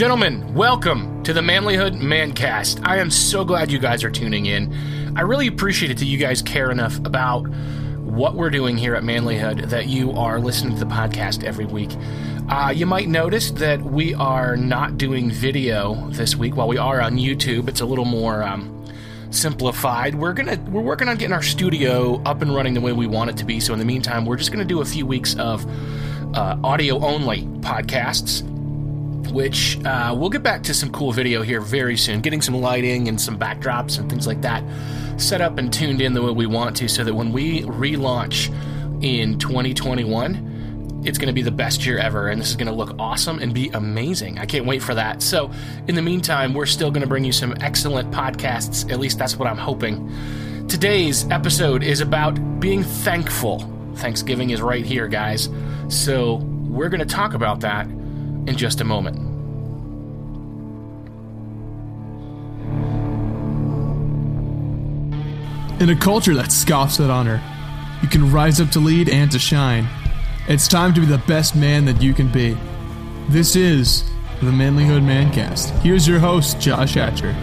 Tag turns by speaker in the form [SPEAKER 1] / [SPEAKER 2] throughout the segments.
[SPEAKER 1] Gentlemen, welcome to the Manlyhood Mancast. I am so glad you guys are tuning in. I really appreciate it that you guys care enough about what we're doing here at Manlyhood that you are listening to the podcast every week. Uh, you might notice that we are not doing video this week. While we are on YouTube, it's a little more um, simplified. We're gonna we're working on getting our studio up and running the way we want it to be. So in the meantime, we're just gonna do a few weeks of uh, audio only podcasts which uh, we'll get back to some cool video here very soon, getting some lighting and some backdrops and things like that set up and tuned in the way we want to, so that when we relaunch in 2021, it's going to be the best year ever, and this is going to look awesome and be amazing. I can't wait for that. So, in the meantime, we're still going to bring you some excellent podcasts. At least that's what I'm hoping. Today's episode is about being thankful. Thanksgiving is right here, guys. So, we're going to talk about that in just a moment.
[SPEAKER 2] In a culture that scoffs at honor, you can rise up to lead and to shine. It's time to be the best man that you can be. This is the Manlyhood Mancast. Here's your host, Josh Hatcher.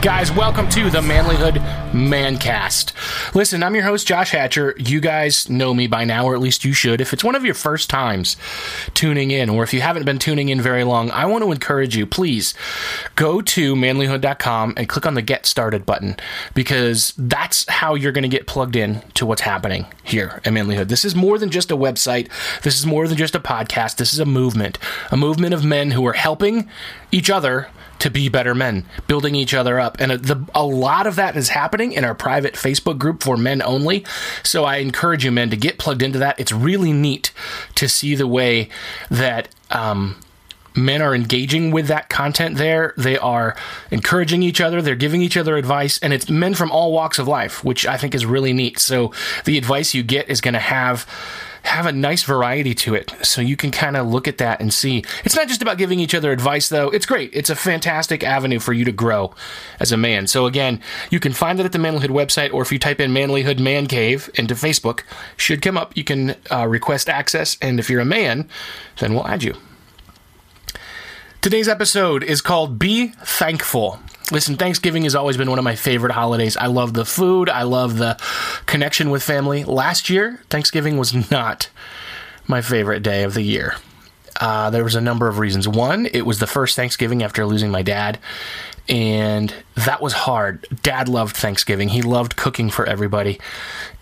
[SPEAKER 1] Guys, welcome to the Manlyhood Mancast. Listen, I'm your host, Josh Hatcher. You guys know me by now, or at least you should. If it's one of your first times tuning in, or if you haven't been tuning in very long, I want to encourage you, please go to manlyhood.com and click on the Get Started button because that's how you're going to get plugged in to what's happening here at Manlyhood. This is more than just a website, this is more than just a podcast. This is a movement, a movement of men who are helping each other to be better men, building each other up. And a, the, a lot of that is happening in our private Facebook group for men only. So I encourage you, men, to get plugged into that. It's really neat to see the way that. Um, men are engaging with that content there. They are encouraging each other. They're giving each other advice, and it's men from all walks of life, which I think is really neat. So the advice you get is going to have have a nice variety to it so you can kind of look at that and see. It's not just about giving each other advice, though. It's great. It's a fantastic avenue for you to grow as a man. So, again, you can find it at the Manlyhood website, or if you type in Manlyhood Man Cave into Facebook, should come up. You can uh, request access, and if you're a man, then we'll add you. Today's episode is called Be Thankful. Listen, Thanksgiving has always been one of my favorite holidays. I love the food, I love the connection with family. Last year, Thanksgiving was not my favorite day of the year. Uh, there was a number of reasons. One, it was the first Thanksgiving after losing my dad, and that was hard. Dad loved Thanksgiving. He loved cooking for everybody.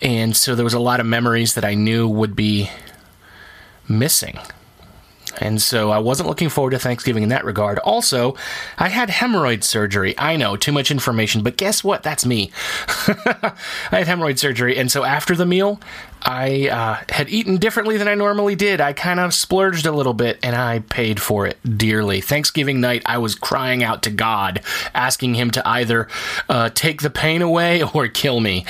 [SPEAKER 1] And so there was a lot of memories that I knew would be missing and so I wasn't looking forward to Thanksgiving in that regard. Also, I had hemorrhoid surgery. I know, too much information, but guess what? That's me. I had hemorrhoid surgery. And so after the meal, I uh, had eaten differently than I normally did. I kind of splurged a little bit and I paid for it dearly. Thanksgiving night, I was crying out to God, asking Him to either uh, take the pain away or kill me.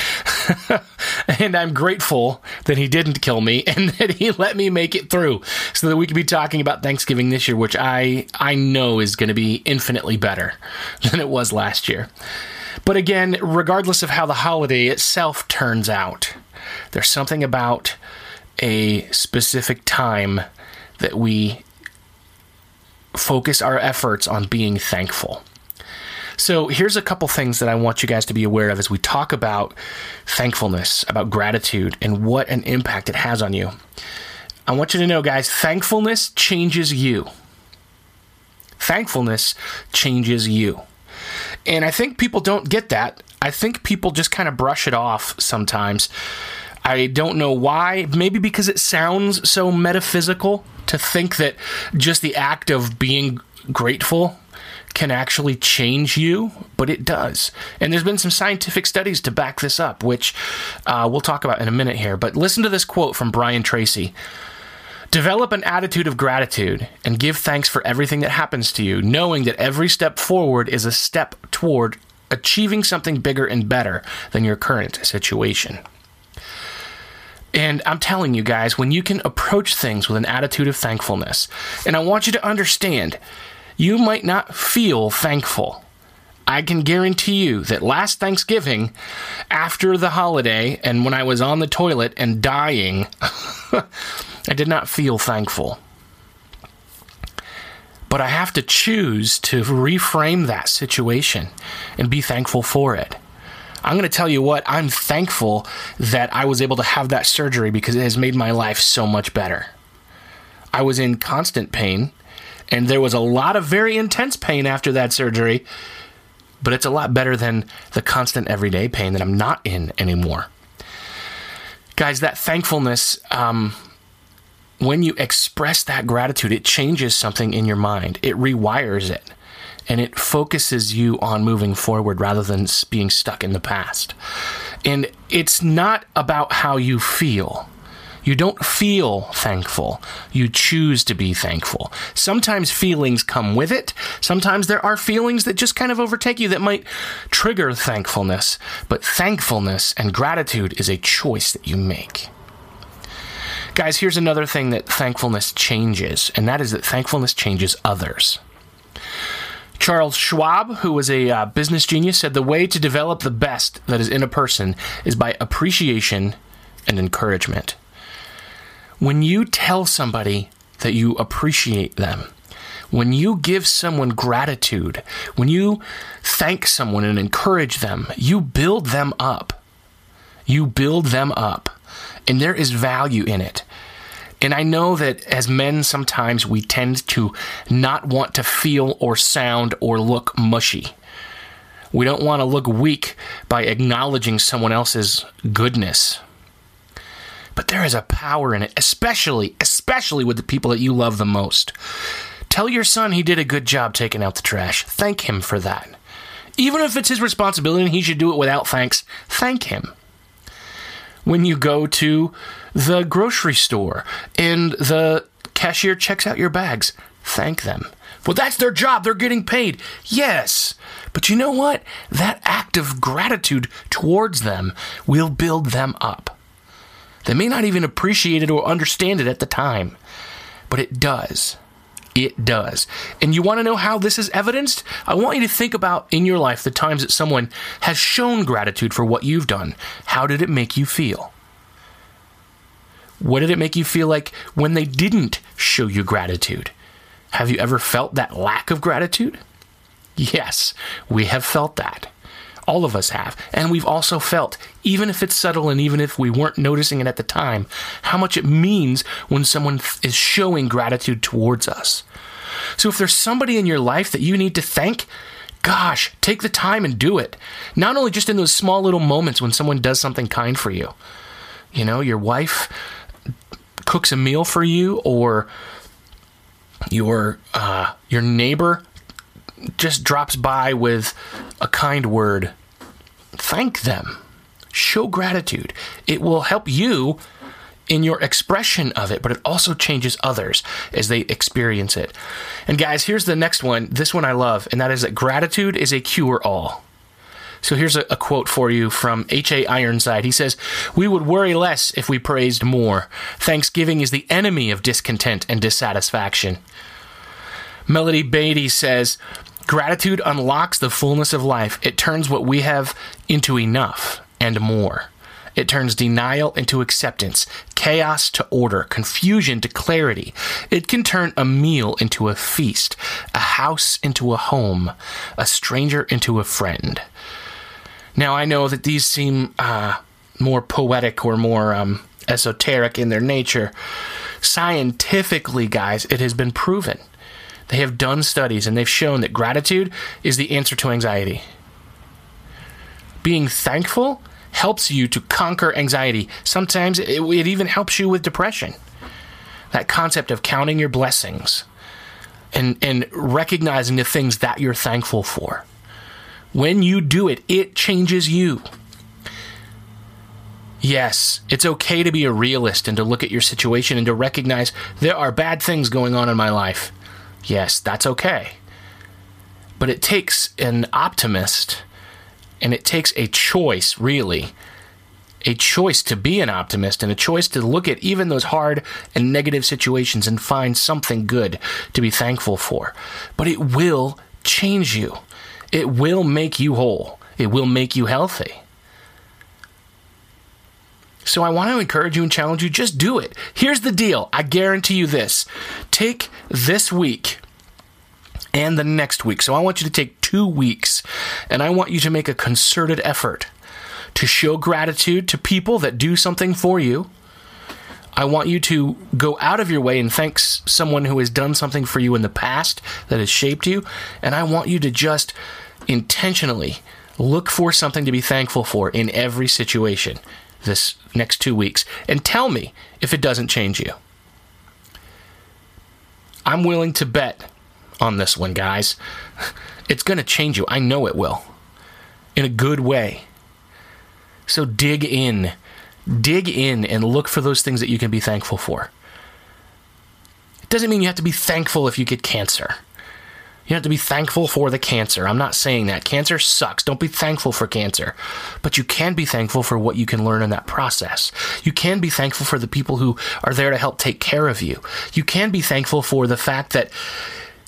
[SPEAKER 1] and I'm grateful that He didn't kill me and that He let me make it through so that we could be talking about Thanksgiving this year, which I, I know is going to be infinitely better than it was last year. But again, regardless of how the holiday itself turns out, there's something about a specific time that we focus our efforts on being thankful. So, here's a couple things that I want you guys to be aware of as we talk about thankfulness, about gratitude, and what an impact it has on you. I want you to know, guys, thankfulness changes you. Thankfulness changes you. And I think people don't get that. I think people just kind of brush it off sometimes. I don't know why. Maybe because it sounds so metaphysical to think that just the act of being grateful can actually change you, but it does. And there's been some scientific studies to back this up, which uh, we'll talk about in a minute here. But listen to this quote from Brian Tracy. Develop an attitude of gratitude and give thanks for everything that happens to you, knowing that every step forward is a step toward achieving something bigger and better than your current situation. And I'm telling you guys, when you can approach things with an attitude of thankfulness, and I want you to understand, you might not feel thankful. I can guarantee you that last Thanksgiving, after the holiday, and when I was on the toilet and dying, I did not feel thankful. But I have to choose to reframe that situation and be thankful for it. I'm going to tell you what, I'm thankful that I was able to have that surgery because it has made my life so much better. I was in constant pain, and there was a lot of very intense pain after that surgery, but it's a lot better than the constant everyday pain that I'm not in anymore. Guys, that thankfulness, um, when you express that gratitude, it changes something in your mind, it rewires it and it focuses you on moving forward rather than being stuck in the past. And it's not about how you feel. You don't feel thankful. You choose to be thankful. Sometimes feelings come with it. Sometimes there are feelings that just kind of overtake you that might trigger thankfulness. But thankfulness and gratitude is a choice that you make. Guys, here's another thing that thankfulness changes, and that is that thankfulness changes others. Charles Schwab, who was a uh, business genius, said the way to develop the best that is in a person is by appreciation and encouragement. When you tell somebody that you appreciate them, when you give someone gratitude, when you thank someone and encourage them, you build them up. You build them up. And there is value in it. And I know that as men, sometimes we tend to not want to feel or sound or look mushy. We don't want to look weak by acknowledging someone else's goodness. But there is a power in it, especially, especially with the people that you love the most. Tell your son he did a good job taking out the trash. Thank him for that. Even if it's his responsibility and he should do it without thanks, thank him when you go to the grocery store and the cashier checks out your bags. Thank them. Well, that's their job. They're getting paid. Yes. But you know what? That act of gratitude towards them will build them up. They may not even appreciate it or understand it at the time, but it does. It does. And you want to know how this is evidenced? I want you to think about in your life the times that someone has shown gratitude for what you've done. How did it make you feel? What did it make you feel like when they didn't show you gratitude? Have you ever felt that lack of gratitude? Yes, we have felt that. All of us have. And we've also felt, even if it's subtle and even if we weren't noticing it at the time, how much it means when someone is showing gratitude towards us. So if there's somebody in your life that you need to thank, gosh, take the time and do it. Not only just in those small little moments when someone does something kind for you. You know, your wife cooks a meal for you or your uh, your neighbor just drops by with a kind word, thank them. Show gratitude. It will help you in your expression of it, but it also changes others as they experience it. And guys, here's the next one. This one I love, and that is that gratitude is a cure all. So here's a, a, quote for you from H.A. Ironside. He says, We would worry less if we praised more. Thanksgiving is the enemy of discontent and dissatisfaction. Melody Beattie says, Gratitude unlocks the fullness of life. It turns what we have into enough and more. It turns denial into acceptance, chaos to order, confusion to clarity. It can turn a meal into a feast, a house into a home, a stranger into a friend. Now, I know that these seem uh, more poetic or more um, esoteric in their nature. Scientifically, guys, it has been proven they have done studies and they've shown that gratitude is the answer to anxiety. Being thankful helps you to conquer anxiety. Sometimes it, it even helps you with depression. That concept of counting your blessings and, and recognizing the things that you're thankful for. When you do it, it changes you. Yes, it's okay to be a realist and to look at your situation and to recognize there are bad things going on in my life. Yes, that's okay. But it takes an optimist and it takes a choice, really. A choice to be an optimist and a choice to look at even those hard and negative situations and find something good to be thankful for. But it will change you, it will make you whole, it will make you healthy. So I want to encourage you and challenge you just do it. Here's the deal I guarantee you this take this week and the next week. So I want you to take two weeks and I want you to make a concerted effort to show gratitude to people that do something for you. I want you to go out of your way and thank someone who has done something for you in the past that has shaped you. And I want you to just intentionally look for something to be thankful for in every situation this next two weeks and tell me if it doesn't change you. I'm willing to bet on this one, guys. It's going to change you. I know it will. In a good way. So dig in. Dig in and look for those things that you can be thankful for. It doesn't mean you have to be thankful if you get cancer. You have to be thankful for the cancer. I'm not saying that. Cancer sucks. Don't be thankful for cancer. But you can be thankful for what you can learn in that process. You can be thankful for the people who are there to help take care of you. You can be thankful for the fact that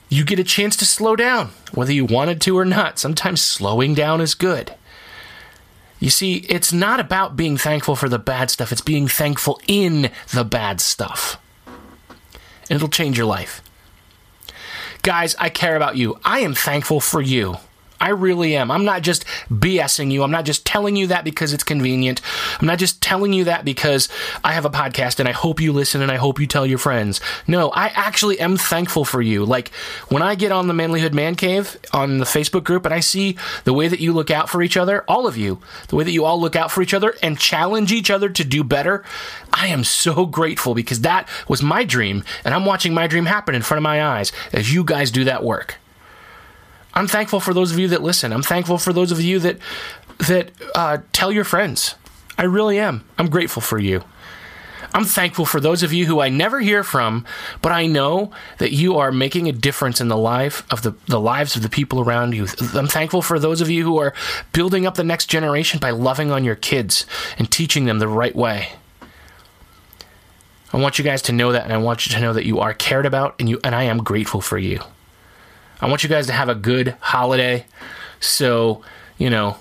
[SPEAKER 1] you get a chance to slow down, whether you wanted to or not. Sometimes slowing down is good. You see, it's not about being thankful for the bad stuff, it's being thankful in the bad stuff. And it'll change your life. Guys, I care about you. I am thankful for you. I really am. I'm not just BSing you. I'm not just telling you that because it's convenient. I'm not just telling you that because I have a podcast and I hope you listen and I hope you tell your friends. No, I actually am thankful for you. Like when I get on the Manlyhood Man Cave on the Facebook group and I see the way that you look out for each other, all of you, the way that you all look out for each other and challenge each other to do better, I am so grateful because that was my dream and I'm watching my dream happen in front of my eyes as you guys do that work. I'm thankful for those of you that listen. I'm thankful for those of you that that uh, tell your friends. I really am. I'm grateful for you. I'm thankful for those of you who I never hear from, but I know that you are making a difference in the life of the, the lives of the people around you. I'm thankful for those of you who are building up the next generation by loving on your kids and teaching them the right way. I want you guys to know that and I want you to know that you are cared about and you and I am grateful for you. I want you guys to have a good holiday. So, you know,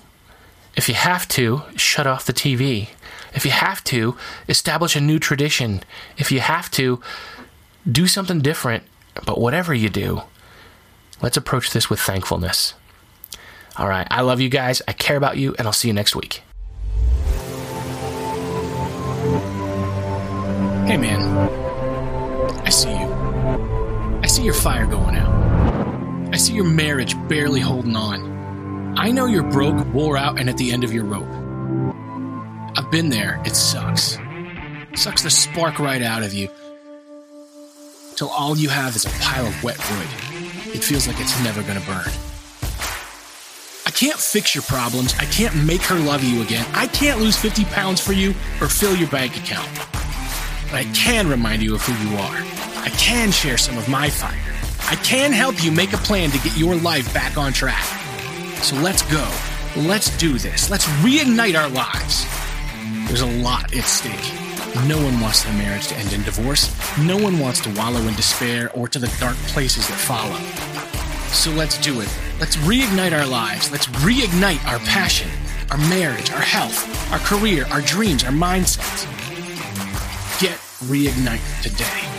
[SPEAKER 1] if you have to, shut off the TV. If you have to, establish a new tradition. If you have to, do something different. But whatever you do, let's approach this with thankfulness. All right. I love you guys. I care about you, and I'll see you next week. Hey, man. I see you. I see your fire going out. I see your marriage barely holding on. I know you're broke, wore out, and at the end of your rope. I've been there. It sucks. Sucks the spark right out of you. Till all you have is a pile of wet wood. It feels like it's never gonna burn. I can't fix your problems. I can't make her love you again. I can't lose 50 pounds for you or fill your bank account. But I can remind you of who you are. I can share some of my fire. I can help you make a plan to get your life back on track. So let's go. Let's do this. Let's reignite our lives. There's a lot at stake. No one wants their marriage to end in divorce. No one wants to wallow in despair or to the dark places that follow. So let's do it. Let's reignite our lives. Let's reignite our passion, our marriage, our health, our career, our dreams, our mindsets. Get reignite today.